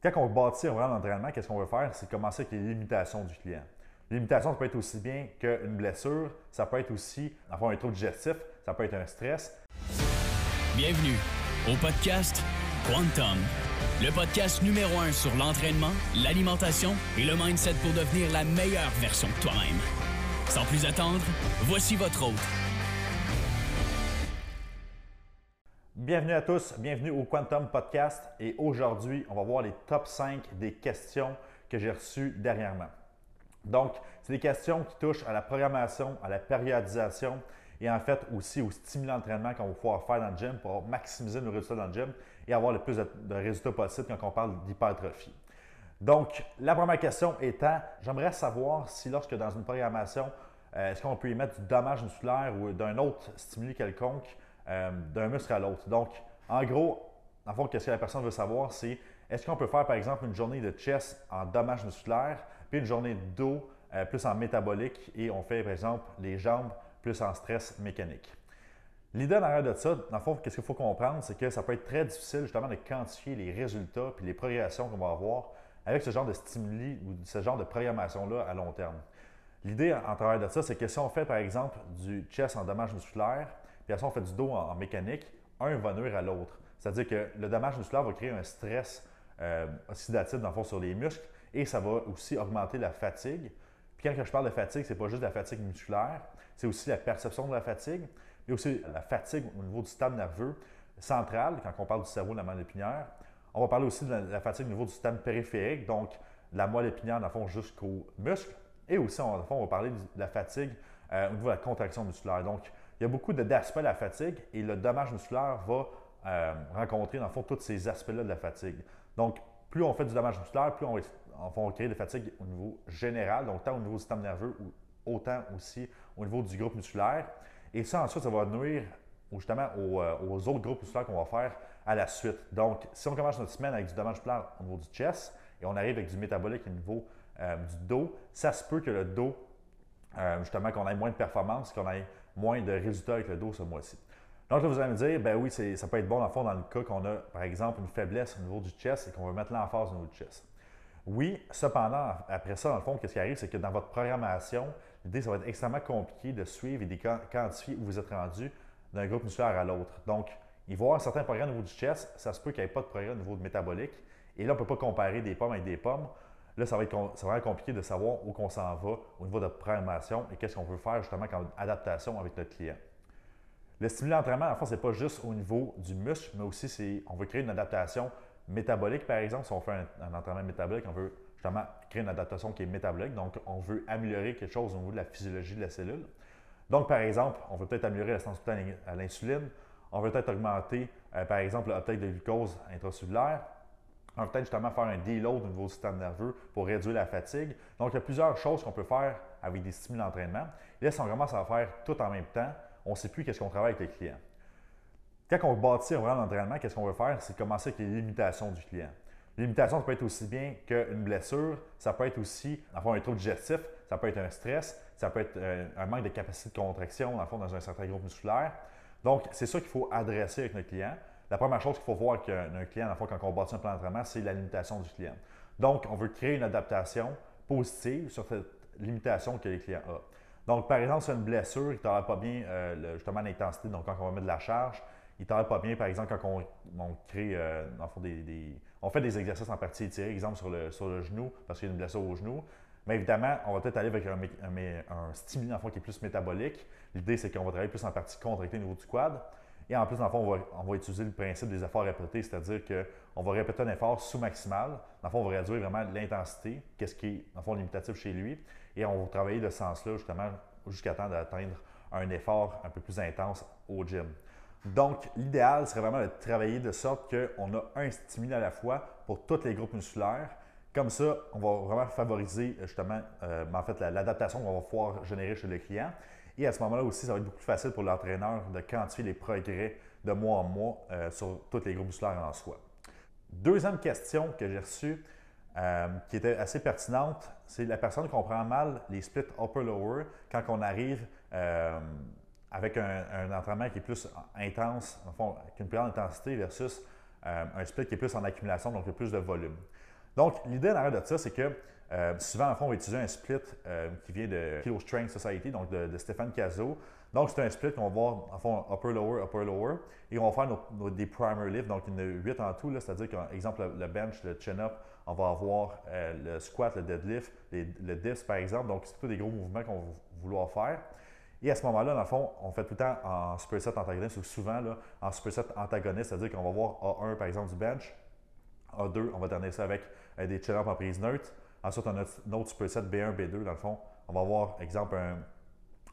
Quand on bâtit un programme d'entraînement, qu'est-ce qu'on veut faire? C'est commencer avec les limitations du client. Les limitations, ça peut être aussi bien qu'une blessure, ça peut être aussi avoir un trouble digestif, ça peut être un stress. Bienvenue au podcast Quantum, le podcast numéro un sur l'entraînement, l'alimentation et le mindset pour devenir la meilleure version de toi-même. Sans plus attendre, voici votre hôte, Bienvenue à tous, bienvenue au Quantum Podcast et aujourd'hui, on va voir les top 5 des questions que j'ai reçues dernièrement. Donc, c'est des questions qui touchent à la programmation, à la périodisation et en fait aussi au stimulant d'entraînement qu'on va pouvoir faire dans le gym pour maximiser nos résultats dans le gym et avoir le plus de résultats possible quand on parle d'hypertrophie. Donc, la première question étant, j'aimerais savoir si lorsque dans une programmation, euh, est-ce qu'on peut y mettre du dommage musculaire ou d'un autre stimuli quelconque euh, d'un muscle à l'autre. Donc, en gros, en fond, qu'est-ce que la personne veut savoir, c'est est-ce qu'on peut faire, par exemple, une journée de chest en dommage musculaire, puis une journée de dos euh, plus en métabolique, et on fait, par exemple, les jambes plus en stress mécanique. L'idée derrière de ça, dans le fond, qu'est-ce qu'il faut comprendre, c'est que ça peut être très difficile justement de quantifier les résultats puis les progressions qu'on va avoir avec ce genre de stimuli ou ce genre de programmation-là à long terme. L'idée en travers de ça, c'est que si on fait par exemple du chest en dommage musculaire, puis ça, on fait du dos en, mécanique, un va nuire à l'autre. C'est-à-dire que le dommage musculaire va créer un stress euh, oxydatif dans fond sur les muscles et ça va aussi augmenter la fatigue. Puis quand je parle de fatigue, c'est pas juste la fatigue musculaire, c'est aussi la perception de la fatigue, mais aussi la fatigue au niveau du système nerveux central, quand on parle du cerveau de la moelle épinière. On va parler aussi de la, fatigue au niveau du système périphérique, donc la moelle épinière, dans le fond, jusqu'aux muscles. Et aussi, on, on va parler de la fatigue euh, au niveau de la contraction musculaire. Donc, il y a beaucoup d'aspects de la fatigue et le dommage musculaire va euh, rencontrer, dans le fond, tous ces aspects-là de la fatigue. Donc, plus on fait du dommage musculaire, plus on va, créer des fatigues au niveau général, donc tant au niveau du système nerveux, ou autant aussi au niveau du groupe musculaire. Et ça, ensuite, ça va nuire justement euh, aux, autres groupes musculaires qu'on va faire à la suite. Donc, si on commence notre semaine avec du dommage musculaire au niveau du chest et on arrive avec du métabolique au niveau euh, du dos, ça se peut que le dos, justement, qu'on ait moins de performance, qu'on ait moins de résultats avec le dos ce mois-ci. Donc là, vous allez me dire, ben oui, ça peut être bon dans le fond dans le cas qu'on a, par exemple, une faiblesse au niveau du chest et qu'on veut mettre l'emphase au niveau du chest. Oui, cependant, après ça, dans le fond, qu'est-ce qui arrive, c'est que dans votre programmation, l'idée, ça va être extrêmement compliqué de suivre et de quantifier où vous êtes rendu d'un groupe musculaire à l'autre. Donc, il va y avoir certains progrès au niveau du chest, ça se peut qu'il n'y ait pas de progrès au niveau de métabolique. Et là, on ne peut pas comparer des pommes avec des pommes. Là, ça va être compliqué de savoir où qu'on s'en va au niveau de programmation et qu'est-ce qu'on veut faire justement comme adaptation avec notre client. Le stimulant d'entraînement, en fait, ce n'est pas juste au niveau du muscle, mais aussi on veut créer une adaptation métabolique, par exemple. Si on fait un, entraînement métabolique, on veut justement créer une adaptation qui est métabolique. Donc, on veut améliorer quelque chose au niveau de la physiologie de la cellule. Donc, par exemple, on veut peut-être améliorer la sensibilité à l'insuline. On veut peut-être augmenter, euh, par exemple, l'uptake de glucose intracellulaire. Va peut-être justement faire un deload au niveau du système nerveux pour réduire la fatigue. Donc, il y a plusieurs choses qu'on peut faire avec des stimuli d'entraînement. Là, si on commence à faire tout en même temps, on ne sait plus qu'est-ce qu'on travaille avec les clients. Quand on bâtit un programme d'entraînement, qu'est-ce qu'on veut faire? C'est commencer avec les limitations du client. Les limitations, ça peut être aussi bien qu'une blessure, ça peut être aussi, un trouble digestif, ça peut être un stress, ça peut être euh, un manque de capacité de contraction, dans, fond, dans un certain groupe musculaire. Donc, c'est ça qu'il faut adresser avec notre client. La première chose qu'il faut voir qu'un client, fois, quand on bâtit un plan d'entraînement, c'est la limitation du client. Donc, on veut créer une adaptation positive sur cette limitation que les clients ont. Donc, par exemple, c'est une blessure qui ne pas bien euh, justement l'intensité, donc quand on va mettre de la charge, il ne pas bien, par exemple, quand on, crée, euh, des, on fait des exercices en partie étirée, exemple sur le, sur le genou, parce qu'il y a une blessure au genou. Mais évidemment, on va peut-être aller avec un, un, un stimulant qui est plus métabolique. L'idée, c'est qu'on va travailler plus en partie contractée au niveau du quad. Et en plus, dans le fond, on va, utiliser le principe des efforts répétés, c'est-à-dire qu'on va répéter un effort sous-maximal. Dans le fond, on va réduire vraiment l'intensité, qu'est-ce qui est, fond, limitatif chez lui. Et on va travailler de ce sens-là, justement, jusqu'à temps d'atteindre un effort un peu plus intense au gym. Donc, l'idéal serait vraiment de travailler de sorte qu'on a un stimuli à la fois pour tous les groupes musculaires. Comme ça, on va vraiment favoriser justement, euh, en fait, l'adaptation qu'on va pouvoir générer chez le client. Et à ce moment-là aussi, ça va être beaucoup plus facile pour l'entraîneur de quantifier les progrès de mois en mois euh, sur tous les groupes musculaires en soi. Deuxième question que j'ai reçue, euh, qui était assez pertinente, c'est la personne comprend mal les splits upper-lower quand on arrive euh, avec un, entraînement qui est plus intense, en fond, avec une plus grande intensité versus un split qui est plus en accumulation, donc il y a plus de volume. Donc, l'idée derrière de ça, c'est que euh, souvent, en fond, on va utiliser un split euh, qui vient de Kilo Strength Society, donc de, Stéphane Cazot. Donc, c'est un split qu'on va voir, en fond, upper, lower, upper, lower. Et on va faire des primer lifts. Donc, a 8 en tout. C'est-à-dire qu'en exemple, le, bench, le chin-up, on va avoir euh, le squat, le deadlift, le dips, par exemple. Donc, c'est tous des gros mouvements qu'on va vouloir faire. Et à ce moment-là, dans le fond, on fait tout le temps en superset antagoniste ou souvent en superset antagoniste, c'est-à-dire qu'on va voir A1 par exemple du bench, A2, on va terminer ça avec des chin-ups en prise neutre. Ensuite, on a un autre superset B1, B2, dans le fond. On va voir, exemple, un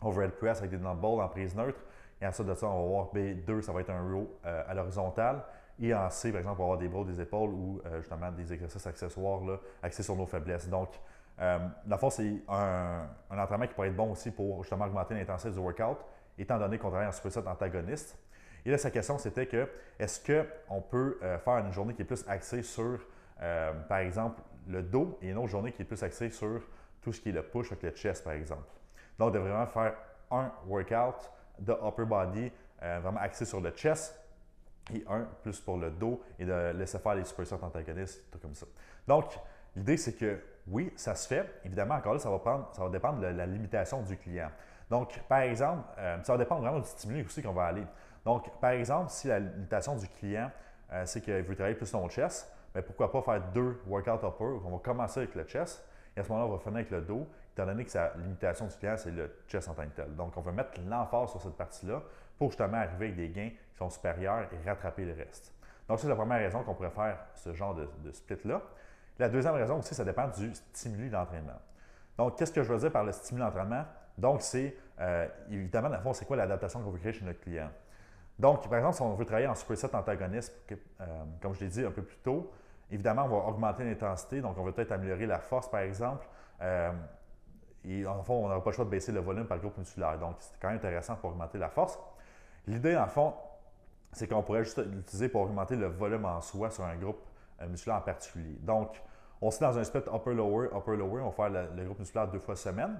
overhead press avec des dumbbells en prise neutre. Et ensuite de ça, on va voir B2, ça va être un row euh, à l'horizontale. Et en C, par exemple, on va avoir des bras, des épaules ou euh, justement des exercices accessoires là, axés sur nos faiblesses. Donc, euh, le fond, c'est un, entraînement qui pourrait être bon aussi pour justement augmenter l'intensité du workout, étant donné qu'on travaille en superset antagoniste. Et là, sa question, c'était que est-ce qu'on peut faire une journée qui est plus axée sur, par exemple, le dos et une autre journée qui est plus axée sur tout ce qui est le push avec le chest, par exemple. Donc, de vraiment faire un workout de upper body euh, vraiment axé sur le chest et un plus pour le dos et de laisser faire les supersets antagonistes, tout comme ça. Donc, l'idée, c'est que oui, ça se fait. Évidemment, encore là, ça va, prendre, ça va dépendre de la limitation du client. Donc, par exemple, euh, ça va dépendre vraiment du stimuli aussi qu'on va aller. Donc, par exemple, si la limitation du client, euh, c'est qu'il veut travailler plus son chest, mais pourquoi pas faire deux workouts upper? On va commencer avec le chest et à ce moment-là, on va finir avec le dos, étant donné que sa limitation du client, c'est le chest en tant que tel. Donc, on va mettre l'emphase sur cette partie-là pour justement arriver avec des gains qui sont supérieurs et rattraper le reste. Donc, c'est la première raison qu'on pourrait faire ce genre de, split-là. La deuxième raison aussi, ça dépend du stimuli d'entraînement. Donc, qu'est-ce que je veux dire par le stimuli d'entraînement? Donc, c'est euh, évidemment, dans fond, c'est quoi l'adaptation qu'on veut créer chez notre client? Donc, par exemple, si on veut travailler en superset antagoniste, euh, comme je l'ai dit un peu plus tôt, Évidemment, on va augmenter l'intensité, donc on va peut-être améliorer la force, par exemple. Euh, et en fond, on n'aura pas le choix de baisser le volume par groupe musculaire. Donc, c'est quand même intéressant pour augmenter la force. L'idée, en fond, c'est qu'on pourrait juste l'utiliser pour augmenter le volume en soi sur un groupe euh, musculaire en particulier. Donc, on se dans un split upper-lower, upper-lower, on va faire le, groupe musculaire deux fois semaine.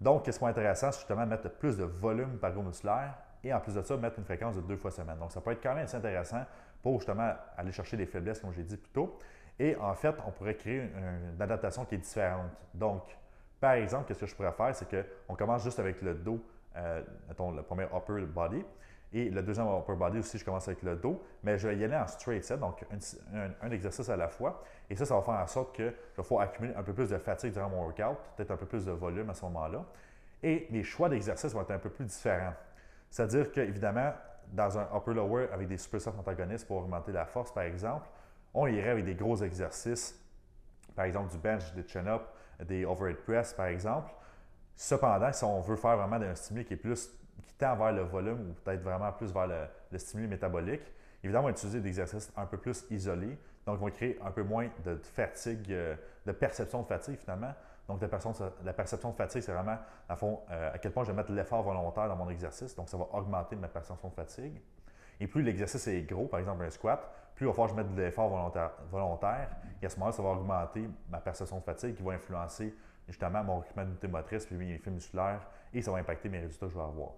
Donc, qu'est-ce qui est intéressant, c'est justement mettre plus de volume par groupe musculaire et en plus de ça, mettre une fréquence de deux fois semaine. Donc, ça peut être quand même assez intéressant pour justement aller chercher des faiblesses, comme j'ai dit plus tôt. Et en fait, on pourrait créer une, adaptation qui est différente. Donc, par exemple, qu'est-ce que je pourrais faire, c'est qu'on commence juste avec le dos, euh, mettons le premier upper body, et le deuxième upper body aussi, je commence avec le dos, mais je vais y aller en straight set, donc un, exercice à la fois. Et ça, ça va faire en sorte que je vais accumuler un peu plus de fatigue durant mon workout, peut-être un peu plus de volume à ce moment-là. Et mes choix d'exercices vont être un peu plus différents. C'est-à-dire qu'évidemment, dans un upper-lower avec des supersets antagonistes pour augmenter la force, par exemple, on irait avec des gros exercices, par exemple du bench, des chin-up, des overhead press, par exemple. Cependant, si on veut faire vraiment un stimuli qui est plus qui tend vers le volume ou peut-être vraiment plus vers le, stimuli métabolique, évidemment, on va utiliser des exercices un peu plus isolés. Donc, on va créer un peu moins de fatigue, euh, de perception de fatigue finalement. Donc, la, perception de fatigue, c'est vraiment, euh, à quel point je vais mettre l'effort volontaire dans mon exercice. Donc, ça va augmenter ma perception de fatigue. Et plus l'exercice est gros, par exemple un squat, plus il va falloir que je mette de l'effort volontaire, Et à ce moment-là, ça va augmenter ma perception de fatigue qui va influencer justement mon recrutement d'unité motrice puis mes effets musculaires et ça va impacter mes résultats que je vais avoir.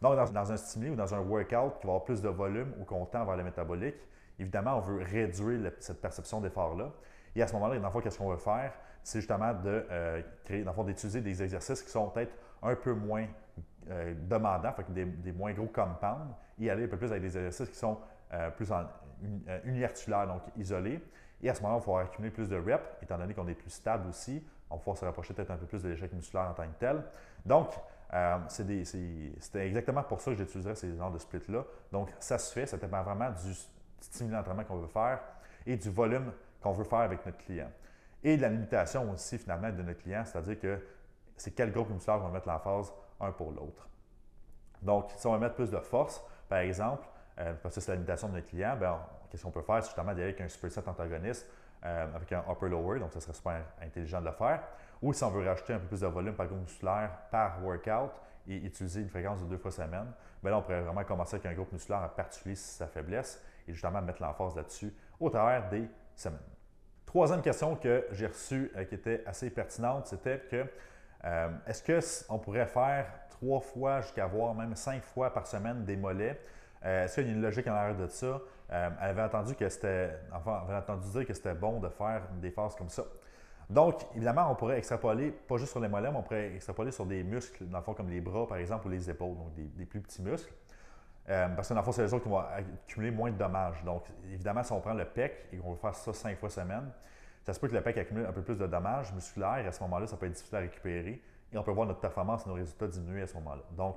Donc, dans, un stimuli ou dans un workout qui va avoir plus de volume ou qu'on tend vers le métabolique, évidemment, on veut réduire cette perception d'effort-là. Et à ce moment-là, dans le fond, qu'est-ce qu'on veut faire? C'est justement de euh, créer, d'utiliser des exercices qui sont peut-être un peu moins euh, demandants, des, moins gros compounds, et aller un peu plus avec des exercices qui sont euh, plus en, donc isolés. Et à ce moment-là, il va accumuler plus de reps, étant donné qu'on est plus stable aussi. On va pouvoir se rapprocher peut-être un peu plus de l'échec musculaire en tant que tel. Donc, c'est exactement pour ça que j'utiliserai ces genres de splits-là. Donc, ça se fait, ça dépend vraiment du stimulant d'entraînement qu'on veut faire et du volume qu'on veut faire avec notre client. Et de la limitation aussi, finalement, de notre client, c'est-à-dire que c'est quel groupe musculaire qu'on va mettre l'emphase un pour l'autre. Donc, si on va mettre plus de force, par exemple, euh, parce que c'est la limitation de notre client, ben, qu'est-ce qu'on peut faire? C'est justement d'aller avec un superset antagoniste euh, avec un upper-lower, donc ça serait super intelligent de le faire. Ou si on veut rajouter un peu plus de volume par groupe musculaire par workout et utiliser une fréquence de deux fois semaine, bien là, on pourrait vraiment commencer avec un groupe musculaire à particulier sa faiblesse et justement mettre l'emphase là-dessus au travers des semaines. Troisième question que j'ai reçue euh, qui était assez pertinente, c'était que euh, est-ce qu'on pourrait faire trois fois jusqu'à voir même cinq fois par semaine des mollets? Euh, est-ce qu'il y a une logique en arrière de ça? elle avait entendu que c'était. Enfin, avait entendu dire que c'était bon de faire des phases comme ça. Donc, évidemment, on pourrait extrapoler, pas juste sur les mollets, mais on pourrait extrapoler sur des muscles, dans le fond, comme les bras, par exemple, ou les épaules, donc des, plus petits muscles. Parce que dans le fond, c'est les autres qui vont accumuler moins de dommages. Donc, évidemment, si on prend le pec et qu'on veut faire ça cinq fois semaine, ça se peut que le pec accumule un peu plus de dommages musculaires. Et à ce moment-là, ça peut être difficile à récupérer. Et on peut voir notre performance et nos résultats diminuer à ce moment-là. Donc,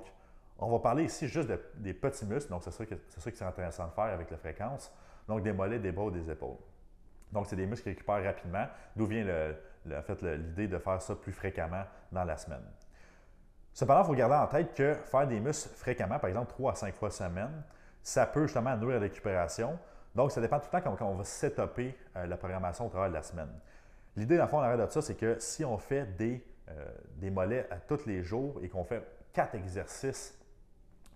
on va parler ici juste des petits muscles. Donc, c'est ça, que, ça qui est intéressant de faire avec la fréquence. Donc, des mollets, des bras ou des épaules. Donc, c'est des muscles qui récupèrent rapidement, d'où vient l'idée de faire ça plus fréquemment dans la semaine. Cependant, il faut garder en tête que faire des muscles fréquemment, par exemple 3 à 5 fois semaine, ça peut justement nourrir la récupération. Donc, ça dépend tout le temps quand, on va setuper euh, la programmation au travers de la semaine. L'idée, dans le fond, en arrière de ça, c'est que si on fait des, euh, des mollets à tous les jours et qu'on fait quatre exercices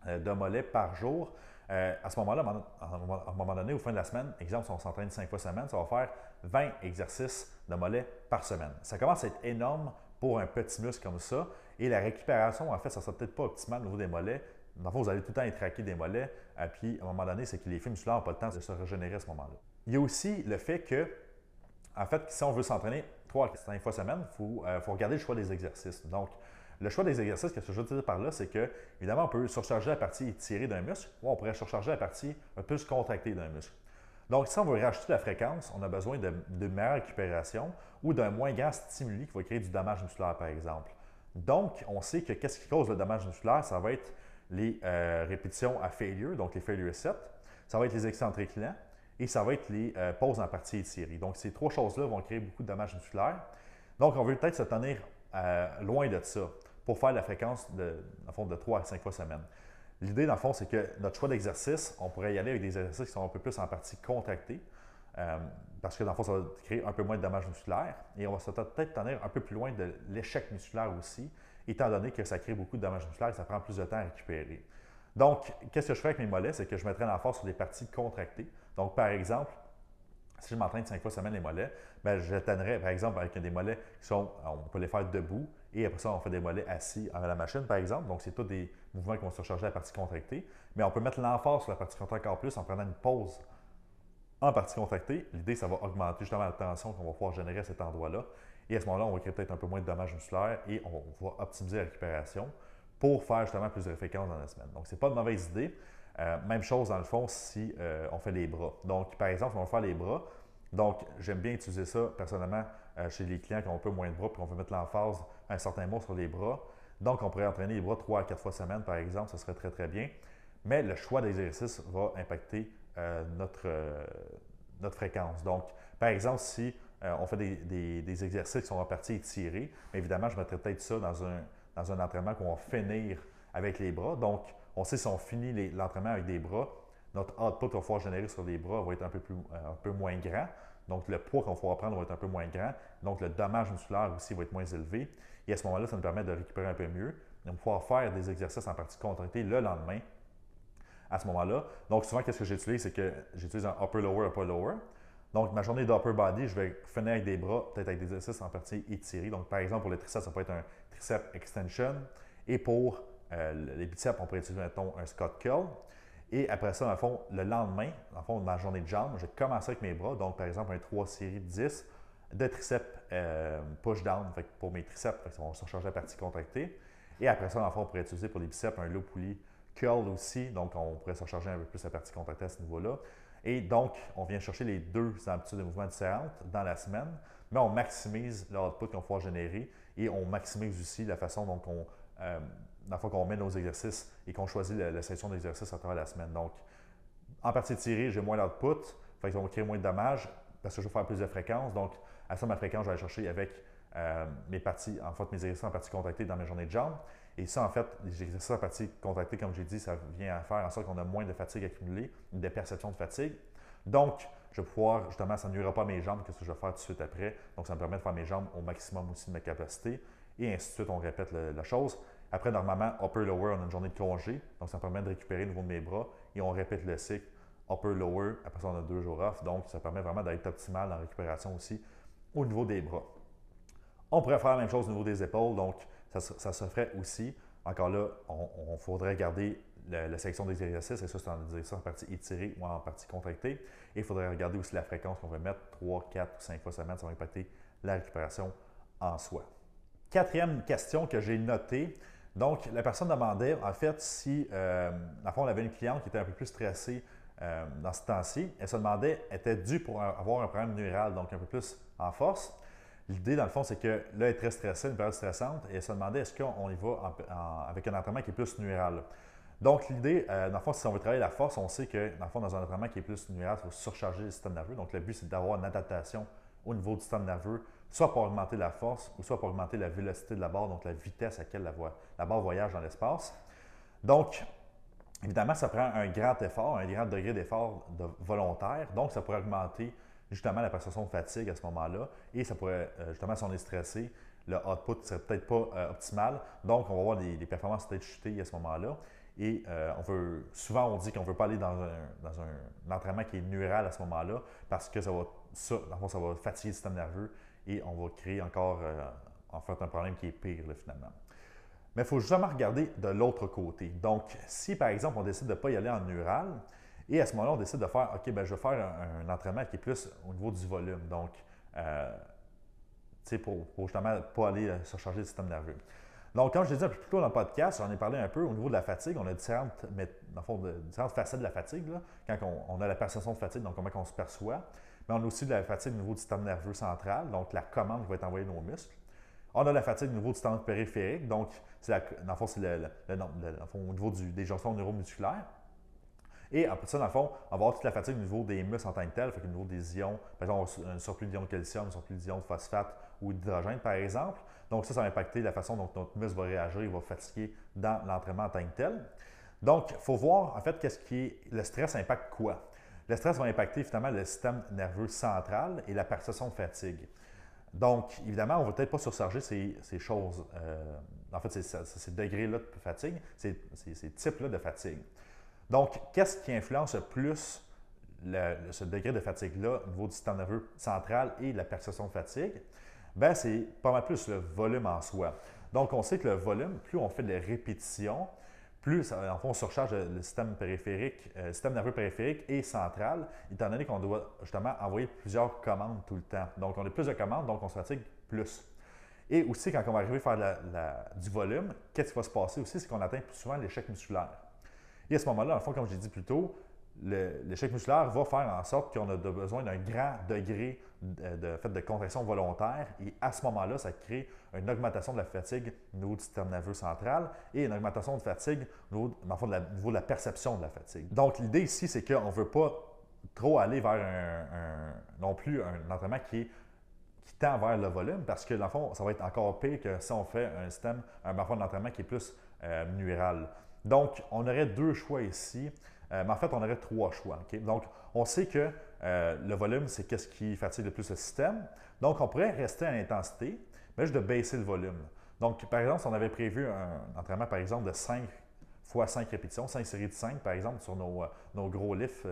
euh, de mollets par jour, à ce moment-là, à un moment donné, au fin de la semaine, exemple, si on s'entraîne cinq fois semaine, ça va faire 20 exercices de mollets par semaine. Ça commence à être énorme pour un petit muscle comme ça. Et la récupération, en fait, ça ne sera peut-être pas optimal au niveau des mollets. Dans le fond, vous allez tout le temps être traqué des mollets. Et puis, à un moment donné, c'est que les fibres musculaires n'ont pas le temps de se régénérer à ce moment-là. Il y a aussi le fait que, en fait, si on veut s'entraîner trois à cinq fois semaine, il faut, euh, faut, regarder le choix des exercices. Donc, le choix des exercices, qu'est-ce que je veux dire par là, c'est que, évidemment, on peut surcharger la partie étirée d'un muscle, ou on pourrait surcharger la partie un peu contractée d'un muscle. Donc, si on veut rajouter la fréquence, on a besoin de, de meilleure récupération ou d'un moins grand stimuli qui va créer du dommage musculaire, par exemple. Donc, on sait que qu'est-ce qui cause le dommage musculaire? Ça va être les euh, répétitions à failure, donc les failure sets, ça va être les excentriques lents et ça va être les euh, pauses en partie étirée. Donc, ces trois choses-là vont créer beaucoup de dommages musculaires. Donc, on veut peut-être se tenir euh, loin de ça pour faire la fréquence de, fond, de 3 à 5 fois semaine. L'idée, dans le fond, c'est que notre choix d'exercice, on pourrait y aller avec des exercices qui sont un peu plus en partie contractés, parce que dans le fond, ça va créer un peu moins de dommages musculaires. Et on va peut-être tenir un peu plus loin de l'échec musculaire aussi, étant donné que ça crée beaucoup de dommages musculaires et ça prend plus de temps à récupérer. Donc, qu'est-ce que je ferais avec mes mollets? C'est que je mettrais l'emphase sur des parties contractées. Donc, par exemple, si je m'entraîne cinq fois semaine les mollets, bien, je tannerais, par exemple, avec des mollets qui sont, on peut les faire debout, et après ça, on fait des mollets assis à la machine, par exemple. Donc, c'est tous des mouvements qui vont surcharger la partie contractée. Mais on peut mettre l'emphase sur la partie contractée encore plus en prenant une pause en partie contractée. L'idée, ça va augmenter justement la tension qu'on va pouvoir générer à cet endroit-là. Et à ce moment-là, on va créer peut-être un peu moins de dommages musculaires et on va optimiser la récupération pour faire justement plus de fréquence dans la semaine. Donc, ce n'est pas une mauvaise idée. Euh, même chose dans le fond si euh, on fait les bras. Donc, par exemple, on va faire les bras. Donc, j'aime bien utiliser ça personnellement euh, chez les clients qui ont un peu moins de bras puis qu'on veut mettre l'emphase un certain mot sur les bras. Donc, on pourrait entraîner les bras trois à quatre fois semaine, par exemple, ce serait très, très bien. Mais le choix d'exercice va impacter notre, notre fréquence. Donc, par exemple, si euh, on fait des, exercices qui sont en partie étirés. Évidemment, je mettrais peut-être ça dans un, dans un entraînement qu'on va finir avec les bras. Donc, on sait si on finit l'entraînement avec des bras, notre output qu'on va pouvoir générer sur les bras va être un peu, plus, euh, un peu moins grand. Donc, le poids qu'on va prendre va être un peu moins grand. Donc, le dommage musculaire aussi va être moins élevé. Et à ce moment-là, ça nous permet de récupérer un peu mieux. Donc, pouvoir faire des exercices en partie contractés le lendemain à ce moment-là. Donc, souvent, qu'est-ce que j'utilise? C'est que j'utilise un upper-lower, upper-lower. Donc, ma journée d'upper body, je vais finir avec des bras, peut-être avec des exercices en partie étirés. Donc, par exemple, pour le triceps, ça peut être un triceps extension. Et pour euh, les biceps, on pourrait utiliser, mettons, un Scott curl. Et après ça, dans le fond, le lendemain, dans le fond, ma journée de jambes, je vais commencer avec mes bras. Donc, par exemple, un 3 séries de 10 de triceps euh, push-down pour mes triceps, fait on va surcharger la partie contractée. Et après ça, dans le fond, on pourrait utiliser pour les biceps un low pulley curl aussi. Donc, on pourrait surcharger un peu plus la partie contractée à ce niveau-là. Et donc, on vient chercher les deux habitudes de mouvement différentes dans la semaine, mais on maximise l'output qu'on va générer et on maximise aussi la façon dont on, euh, la fois qu'on met nos exercices et qu'on choisit la, section d'exercice à travers la semaine. Donc, en partie tirée, j'ai moins d'output, fait que créer moins de dommages parce que je vais faire plus de fréquences. Donc, à ça, ma fréquence, je vais aller chercher avec euh, mes parties, en fait, mes exercices en partie contractés dans mes journées de jambes. Et ça, en fait, les exercices en partie contractés, comme j'ai dit, ça vient à faire en sorte qu'on a moins de fatigue accumulée, des perceptions de fatigue. Donc, je vais pouvoir, justement, ça nuira pas à mes jambes, qu'est-ce que je vais faire tout de suite après. Donc, ça me permet de faire mes jambes au maximum aussi de ma capacité. Et ainsi de suite, on répète la chose. Après, normalement, upper-lower, on a une journée de congé. Donc, ça me permet de récupérer le niveau de mes bras. Et on répète le cycle upper-lower. Après ça, on a deux jours off. Donc, ça permet vraiment d'être optimal en récupération aussi au niveau des bras. On pourrait faire la même chose au niveau des épaules. Donc, ça, se ferait aussi. Encore là, on, faudrait garder la, sélection des exercices, et ça, c'est en ça en partie étirée ou en partie contractée. Et il faudrait regarder aussi la fréquence qu'on va mettre 3, 4 ou 5 fois semaine. Ça va impacter la récupération en soi. Quatrième question que j'ai notée. Donc, la personne demandait, en fait, si, euh, à fond, on avait une cliente qui était un peu plus stressée euh, dans ce temps-ci. Elle se demandait, était due pour avoir un problème neural, donc un peu plus en force? L'idée, dans le fond, c'est que là, elle est très stressée, une période stressante, et elle se demandait est-ce qu'on y va avec un entraînement qui est plus neural. Donc, l'idée, euh, dans le fond, si on veut travailler la force, on sait que, dans le fond, dans un entraînement qui est plus neural, il faut surcharger le système nerveux. Donc, le but, c'est d'avoir une adaptation au niveau du système nerveux, soit pour augmenter la force ou soit pour augmenter la vélocité de la barre, donc la vitesse à laquelle la, la barre voyage dans l'espace. Donc, évidemment, ça prend un grand effort, un grand degré d'effort volontaire. Donc, ça pourrait augmenter justement la perception de fatigue à ce moment-là. Et ça pourrait, euh, justement, si on est stressé, le output ne serait peut-être pas euh, optimal. Donc, on va avoir des, performances peut-être chuter à ce moment-là. Et euh, on veut, souvent, on dit qu'on ne veut pas aller dans un, entraînement qui est neural à ce moment-là parce que ça va, ça, ça va fatiguer le système nerveux et on va créer encore en fait un problème qui est pire finalement. Mais il faut justement regarder de l'autre côté. Donc, si par exemple on décide de ne pas y aller en neural, et à ce moment-là, on décide de faire, OK, ben, je vais faire un, entraînement qui est plus au niveau du volume. Donc, euh, tu sais, pour, justement ne pas aller euh, surcharger le système nerveux. Donc, comme je l'ai dit un peu plus tôt dans le podcast, j'en ai parlé un peu au niveau de la fatigue. On a différentes, dans fond, différentes facettes de la fatigue. quand on, a la perception de fatigue, donc comment on se perçoit. Mais on a aussi de la fatigue au niveau du système nerveux central, donc la commande qui va être envoyée à nos muscles. On a la fatigue au niveau du système périphérique, donc dans le fond, c'est le, au niveau des jonctions neuromusculaires. Et après ça, dans le fond, on va avoir toute la fatigue au niveau des muscles en tant que tel, au niveau des ions, par exemple, un surplus d'ions de calcium, un surplus d'ions de phosphate ou d'hydrogène, par exemple. Donc, ça, ça va impacter la façon dont notre muscle va réagir, il va fatiguer dans l'entraînement en tant que tel. Donc, il faut voir, en fait, qu'est-ce qui est. Le stress impacte quoi? Le stress va impacter finalement le système nerveux central et la perception de fatigue. Donc, évidemment, on ne va peut-être pas surcharger ces, choses. Euh, en fait, ces degrés-là de fatigue, ces types-là de fatigue. Donc, qu'est-ce qui influence le plus ce degré de fatigue-là au niveau du système nerveux central et la perception de fatigue? Bien, c'est pas mal plus le volume en soi. Donc, on sait que le volume, plus on fait de répétitions, plus, en fait, on surcharge le système périphérique, euh, système nerveux périphérique et central, étant donné qu'on doit justement envoyer plusieurs commandes tout le temps. Donc, on a plus de commandes, donc on se fatigue plus. Et aussi, quand on va arriver à faire du volume, qu'est-ce qui va se passer aussi, c'est qu'on atteint plus souvent l'échec musculaire. Et à ce moment-là, en fond, comme je l'ai dit plus tôt, l'échec musculaire va faire en sorte qu'on a besoin d'un grand degré de, fait, de contraction volontaire. Et à ce moment-là, ça crée une augmentation de la fatigue au niveau du système nerveux central et une augmentation de fatigue au niveau, de, la, perception de la fatigue. Donc, l'idée ici, c'est qu'on ne veut pas trop aller vers un, non plus un entraînement qui tend vers le volume parce que, dans le fond, ça va être encore pire que si on fait un système, un d'entraînement qui est plus euh. Donc, on aurait deux choix ici, euh, mais en fait, on aurait trois choix. Donc, on sait que euh, le volume, c'est qu'est-ce qui fatigue le plus le système. Donc, on pourrait rester à l'intensité, mais juste de baisser le volume. Donc, par exemple, si on avait prévu un entraînement, par exemple, de 5 fois 5 répétitions, 5 séries de 5, par exemple, sur nos, euh, gros lifts,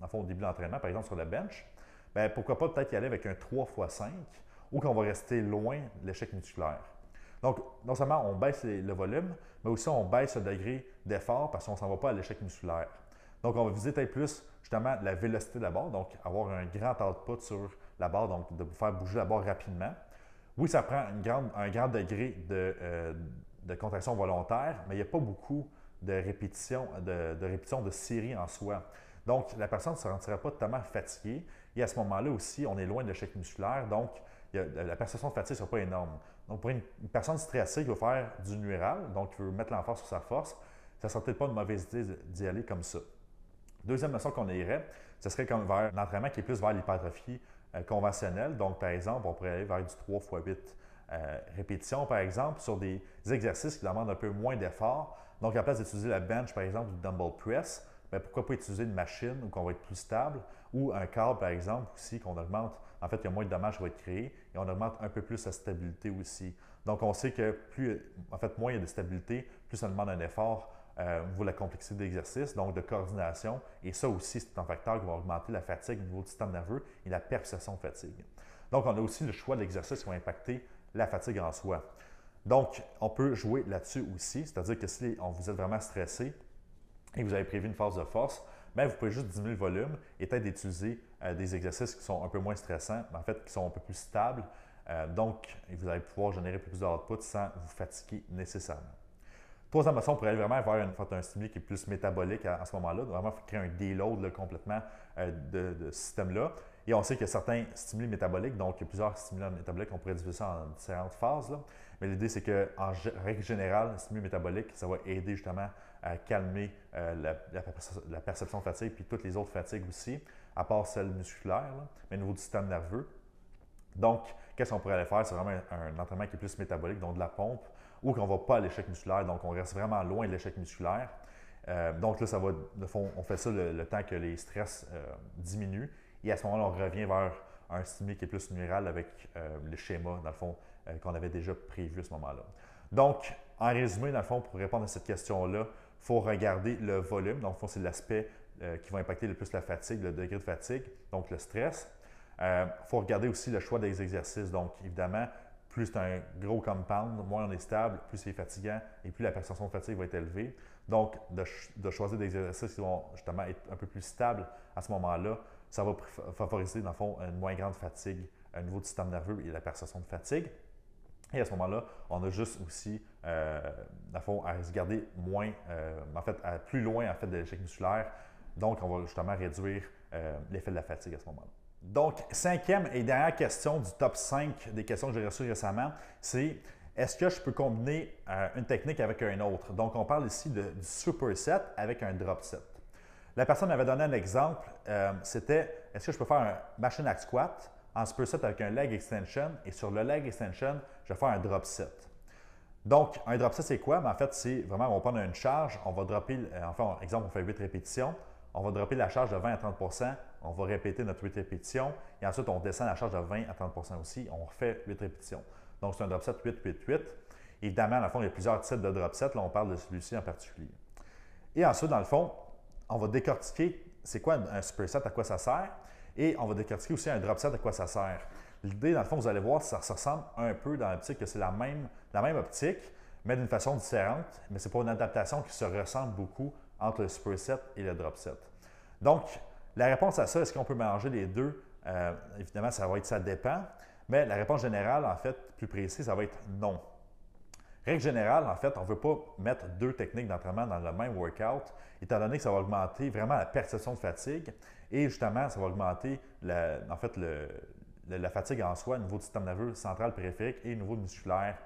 en fond, au début de l'entraînement, par exemple, sur la bench, bien, pourquoi pas peut-être y aller avec un 3 fois 5 ou qu'on va rester loin de l'échec musculaire. Donc, non seulement on baisse le volume, mais aussi on baisse le degré d'effort parce qu'on ne s'en va pas à l'échec musculaire. Donc, on va viser peut-être plus justement la vélocité de la barre, donc avoir un grand output sur la barre, donc de faire bouger la barre rapidement. Oui, ça prend un grand degré euh, de, contraction volontaire, mais il n'y a pas beaucoup de répétitions de, de, de série en soi. Donc, la personne ne se sentira pas totalement fatiguée. Et à ce moment-là aussi, on est loin de l'échec musculaire, donc la perception de fatigue ne sera pas énorme. Donc, pour une, personne stressée qui veut faire du nuéral, donc qui veut mettre l'emphase sur sa force, ça ne serait peut-être pas une mauvaise idée d'y aller comme ça. Deuxième notion qu'on irait, ce serait comme vers l'entraînement qui est plus vers l'hypertrophie euh, conventionnelle. Donc, par exemple, on pourrait aller vers du 3 x 8 répétitions, par exemple, sur des exercices qui demandent un peu moins d'effort. Donc, à la place d'utiliser la bench, par exemple, du dumbbell press, bien, pourquoi pas utiliser une machine où on va être plus stable ou un câble, par exemple, aussi, qu'on augmente en fait, il y a moins de dommages qui vont être créés et on augmente un peu plus sa stabilité aussi. Donc, on sait que plus, en fait, moins il y a de stabilité, plus ça demande un effort euh, au niveau de la complexité de l'exercice, donc de coordination. Et ça aussi, c'est un facteur qui va augmenter la fatigue au niveau du système nerveux et la perception de fatigue. Donc, on a aussi le choix de l'exercice qui va impacter la fatigue en soi. Donc, on peut jouer là-dessus aussi, c'est-à-dire que si on, vous êtes vraiment stressé, et vous avez prévu une phase de force, bien, vous pouvez juste diminuer le volume et peut-être d'utiliser euh, des exercices qui sont un peu moins stressants, mais en fait qui sont un peu plus stables. Euh, donc, vous allez pouvoir générer plus de output sans vous fatiguer nécessairement. Troisième façon, on pourrait aller vraiment vers une, un stimuli qui est plus métabolique à, ce moment-là, vraiment créer un déload complètement euh, de, ce système-là. Et on sait qu'il y a certains stimuli métaboliques, donc il y a plusieurs stimuli métaboliques, on pourrait diviser ça en différentes phases. Mais l'idée, c'est qu'en règle générale, le stimuli métabolique, ça va aider justement à calmer euh, la, perception de fatigue, puis toutes les autres fatigues aussi, à part celle musculaire, mais au niveau du système nerveux. Donc, qu'est-ce qu'on pourrait aller faire? C'est vraiment un, entraînement qui est plus métabolique, donc de la pompe, ou qu'on ne va pas à l'échec musculaire, donc on reste vraiment loin de l'échec musculaire. Euh, donc là, ça va, fond, on fait ça le, temps que les stress euh, diminuent. Et à ce moment-là, on revient vers un stimuli qui est plus numéral avec le schéma, dans le fond, qu'on avait déjà prévu à ce moment-là. Donc, en résumé, dans le fond, pour répondre à cette question-là, il faut regarder le volume. Donc, c'est l'aspect qui va impacter le plus la fatigue, le degré de fatigue, donc le stress. Il faut regarder aussi le choix des exercices. Donc, évidemment, plus c'est un gros compound, moins on est stable, plus c'est fatigant et plus la perception de fatigue va être élevée. Donc, de, choisir des exercices qui vont justement être un peu plus stables à ce moment-là, ça va favoriser, dans le fond, une moins grande fatigue au niveau du système nerveux et la perception de fatigue. Et à ce moment-là, on a juste aussi, euh, à se garder moins, euh, en fait, à plus loin en fait, de l'échec musculaire. Donc, on va justement réduire euh, l'effet de la fatigue à ce moment-là. Donc, cinquième et dernière question du top 5 des questions que j'ai reçues récemment, c'est est-ce que je peux combiner une technique avec une autre? Donc, on parle ici de, du superset avec un drop set. La personne m'avait donné un exemple, c'était est-ce que je peux faire un machine hack squat en superset avec un leg extension et sur le leg extension, je vais faire un drop set. Donc, un drop set, c'est quoi? Ben, en fait, c'est vraiment, on va prendre une charge, on va dropper, euh, enfin, exemple, on fait 8 répétitions, on va dropper la charge de 20 à 30% on va répéter notre 8 répétitions et ensuite on descend la charge de 20 à 30% aussi, on refait 8 répétitions. Donc c'est un drop set 8, 8, 8. Évidemment, dans le fond, il y a plusieurs types de drop set, là on parle de celui-ci en particulier. Et ensuite, dans le fond, on va décortiquer c'est quoi un superset, à quoi ça sert, et on va décortiquer aussi un drop set, à quoi ça sert. L'idée, dans le fond, vous allez voir, ça ressemble un peu dans l'optique que c'est la même, la même optique, mais d'une façon différente, mais c'est pas une adaptation qui se ressemble beaucoup entre le superset et le drop set. Donc, la réponse à ça, est-ce qu'on peut mélanger les deux? Euh, évidemment, ça va être ça dépend. Mais la réponse générale, en fait, plus précise, ça va être non. Règle générale, en fait, on ne veut pas mettre deux techniques d'entraînement dans le même workout, étant donné que ça va augmenter vraiment la perception de fatigue et justement, ça va augmenter la, en fait la fatigue en soi au niveau du système nerveux central périphérique et au niveau musculaire.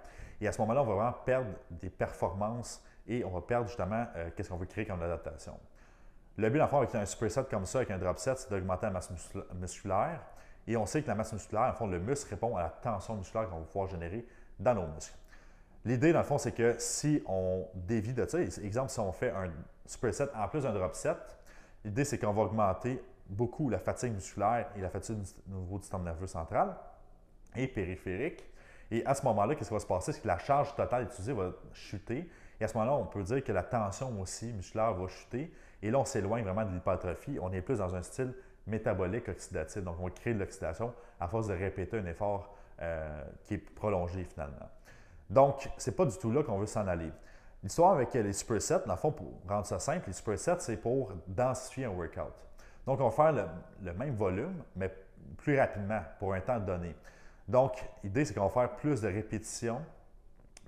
Et à ce moment-là, on va vraiment perdre des performances et on va perdre justement euh, qu'est-ce qu'on veut créer comme adaptation. Le but, fond, avec un superset comme ça, avec un drop set, c'est d'augmenter la masse musculaire. Et on sait que la masse musculaire, en fond, le muscle répond à la tension musculaire qu'on va pouvoir générer dans nos muscles. L'idée, dans le fond, c'est que si on dévie de ça, exemple, si on fait un superset en plus d'un drop set, l'idée, c'est qu'on va augmenter beaucoup la fatigue musculaire et la fatigue au niveau du système nerveux central et périphérique. Et à ce moment-là, qu'est-ce qui va se passer? C'est que la charge totale utilisée va chuter. Et à ce moment-là, on peut dire que la tension aussi musculaire va chuter. Et là, on s'éloigne vraiment de l'hypertrophie. On est plus dans un style métabolique oxydatif. Donc, on va créer de l'oxydation à force de répéter un effort euh, qui est prolongé finalement. Donc, ce n'est pas du tout là qu'on veut s'en aller. L'histoire avec les supersets, dans le fond, pour rendre ça simple, les supersets, c'est pour densifier un workout. Donc, on va faire le, même volume, mais plus rapidement pour un temps donné. Donc, l'idée, c'est qu'on va faire plus de répétitions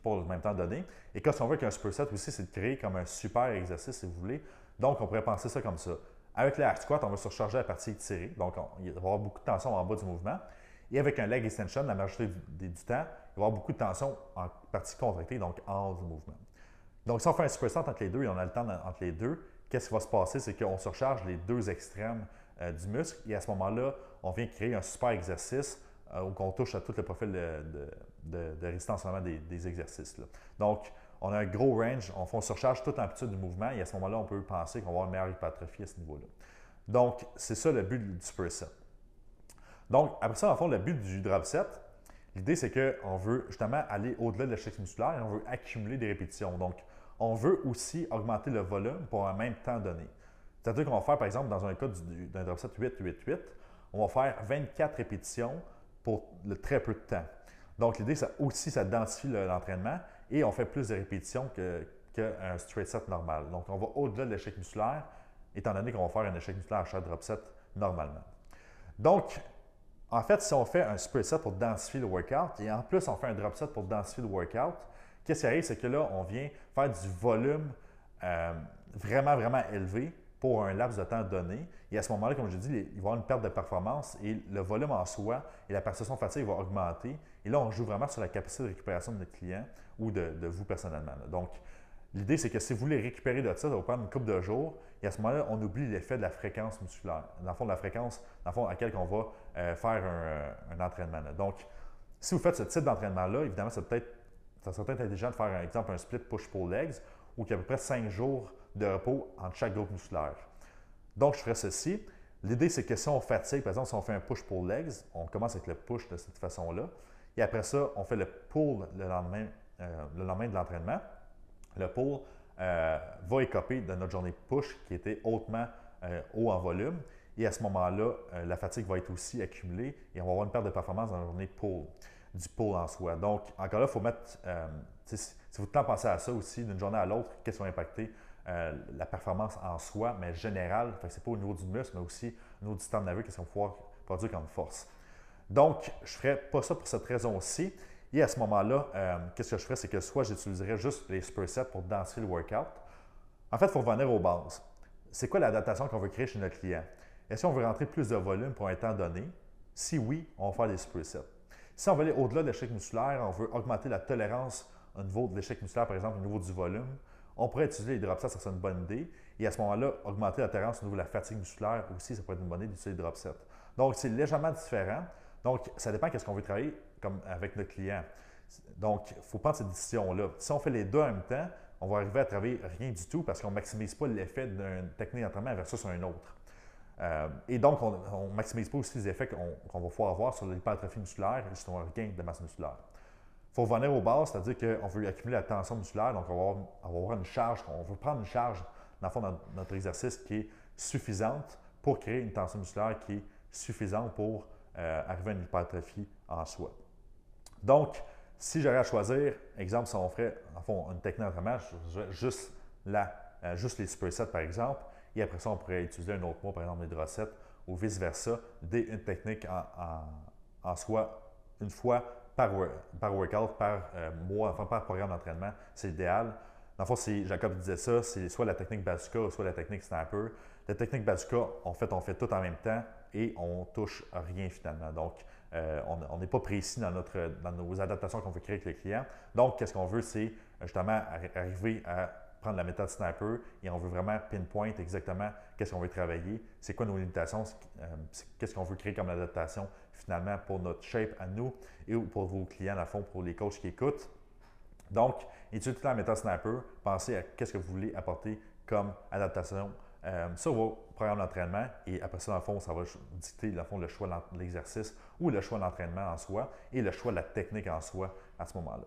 pour le même temps donné. Et qu'est-ce qu'on veut qu'un superset aussi, c'est de créer comme un super exercice, si vous voulez, donc, on pourrait penser ça comme ça. Avec le hack squat, on va surcharger la partie étirée, donc il va y avoir beaucoup de tension en bas du mouvement. Et avec un leg extension, la majorité du, temps, il va y avoir beaucoup de tension en partie contractée, donc haut du mouvement. Donc, si on fait un superset entre les deux et on a le temps entre les deux, qu'est-ce qui va se passer? C'est qu'on surcharge les deux extrêmes euh, du muscle et à ce moment-là, on vient créer un super exercice euh, où on touche à tout le profil de, résistance des, des exercices. Donc, on a un gros range, on, surcharge toute l'amplitude du mouvement et à ce moment-là, on peut penser qu'on va avoir une meilleure hypertrophie à ce niveau-là. Donc, c'est ça le but du superset. Donc, après ça, en fond, le but du drop set, l'idée, c'est qu'on veut justement aller au-delà de l'échec musculaire et on veut accumuler des répétitions. Donc, on veut aussi augmenter le volume pour un même temps donné. C'est-à-dire qu'on va faire, par exemple, dans un cas d'un drop set 8-8-8, on va faire 24 répétitions pour le très peu de temps. Donc, l'idée, c'est aussi, ça densifie l'entraînement et on fait plus de répétitions qu'un straight set normal. Donc, on va au-delà de l'échec musculaire, étant donné qu'on va faire un échec musculaire à chaque drop set normalement. Donc, en fait, si on fait un straight set pour densifier le workout, et en plus on fait un drop set pour densifier le workout, qu'est-ce qui arrive, c'est que là, on vient faire du volume euh, vraiment, vraiment élevé pour un laps de temps donné. Et à ce moment-là, comme je dis, il va y avoir une perte de performance et le volume en soi et la perception de fatigue va augmenter. Et là, on joue vraiment sur la capacité de récupération de notre client ou de, vous personnellement. Donc, l'idée, c'est que si vous voulez récupérer de ça, ça va prendre une couple de jours. Et à ce moment-là, on oublie l'effet de la fréquence musculaire. Dans le fond, de la fréquence dans le fond, à laquelle on va euh, faire un, entraînement. Donc, si vous faites ce type d'entraînement-là, évidemment, ça peut être serait peut-être intelligent de faire, un exemple, un split push-pull legs où il y a à peu près 5 jours de repos entre chaque groupe musculaire. Donc, je ferai ceci. L'idée, c'est que si on fatigue, par exemple, si on fait un push-pull legs, on commence avec le push de cette façon-là. Et après ça, on fait le pull le lendemain, euh, le lendemain de l'entraînement. Le pull euh, va écoper de notre journée push qui était hautement euh, haut en volume. Et à ce moment-là, la fatigue va être aussi accumulée et on va avoir une perte de performance dans la journée pull, du pull en soi. Donc, encore là, il faut mettre, si vous temps penser à ça aussi, d'une journée à l'autre, qu'est-ce qui va impacter euh, la performance en soi, mais générale. Ce n'est pas au niveau du muscle, mais aussi au niveau du système nerveux, qu'est-ce qu'on va pouvoir produire comme force. Donc, je ne ferai pas ça pour cette raison-ci. Et à ce moment-là, euh, qu'est-ce que je ferais? C'est que soit j'utiliserais juste les supersets pour danser le workout. En fait, il faut revenir aux bases. C'est quoi l'adaptation qu'on veut créer chez notre client? Est-ce qu'on veut rentrer plus de volume pour un temps donné? Si oui, on va faire des supersets. Si on veut aller au-delà de l'échec musculaire, on veut augmenter la tolérance au niveau de l'échec musculaire, par exemple, au niveau du volume, on pourrait utiliser les drop sets, ça serait une bonne idée. Et à ce moment-là, augmenter la tolérance au niveau de la fatigue musculaire aussi, ça pourrait être une bonne idée d'utiliser les drop sets. Donc, c'est légèrement différent. Donc, ça dépend de ce qu'on veut travailler comme avec notre client. Donc, il faut prendre cette décision-là. Si on fait les deux en même temps, on va arriver à travailler rien du tout parce qu'on ne maximise pas l'effet d'une technique d'entraînement versus un autre. Euh, et donc, on ne maximise pas aussi les effets qu'on va pouvoir avoir sur l'hypertrophie musculaire et sur un gain de masse musculaire. Il faut revenir aux bases, c'est-à-dire qu'on veut accumuler la tension musculaire, donc on va, avoir, une charge, on veut prendre une charge, dans le fond, dans notre exercice qui est suffisante pour créer une tension musculaire qui est suffisante pour euh, arriver à une hypertrophie en soi. Donc, si j'aurais à choisir, exemple, si on ferait en fond, une technique d'entraînement, juste, la, euh, juste les supersets par exemple, et après ça, on pourrait utiliser un autre mot, par exemple les drossets, ou vice-versa, une technique en, en soi une fois par, par workout, par euh, mois, enfin par programme d'entraînement, c'est idéal. Dans le fond, Jacob disait ça, c'est soit la technique bazooka, soit la technique snapper. La technique bazooka, en fait, on fait tout en même temps et on touche rien finalement. Donc, euh, on n'est pas précis dans, nos adaptations qu'on veut créer avec le client. Donc, qu'est-ce qu'on veut, c'est justement arriver à prendre la méthode sniper et on veut vraiment pinpoint exactement qu'est-ce qu'on veut travailler, c'est quoi nos limitations, euh, qu'est-ce qu'on veut créer comme adaptation finalement pour notre shape à nous et pour vos clients, à fond, pour les coachs qui écoutent. Donc, étudiez toute la méthode sniper, pensez à qu'est-ce que vous voulez apporter comme adaptation euh, sur vos programmes d'entraînement et après ça, dans le fond, ça va dicter dans le, fond, le choix de l'exercice ou le choix de l'entraînement en soi et le choix de la technique en soi à ce moment-là.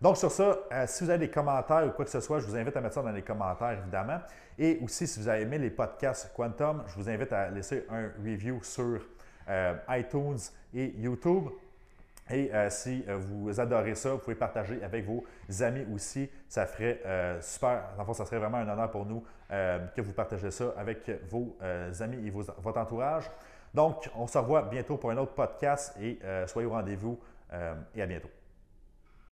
Donc, sur ça, euh, si vous avez des commentaires ou quoi que ce soit, je vous invite à mettre ça dans les commentaires, évidemment. Et aussi, si vous avez aimé les podcasts Quantum, je vous invite à laisser un review sur euh, iTunes et YouTube. Et euh, si vous adorez ça, vous pouvez partager avec vos amis aussi. Ça ferait super. Enfin, ça serait vraiment un honneur pour nous que vous partagez ça avec vos amis et votre entourage. Donc, on se revoit bientôt pour un autre podcast et soyez au rendez-vous et à bientôt.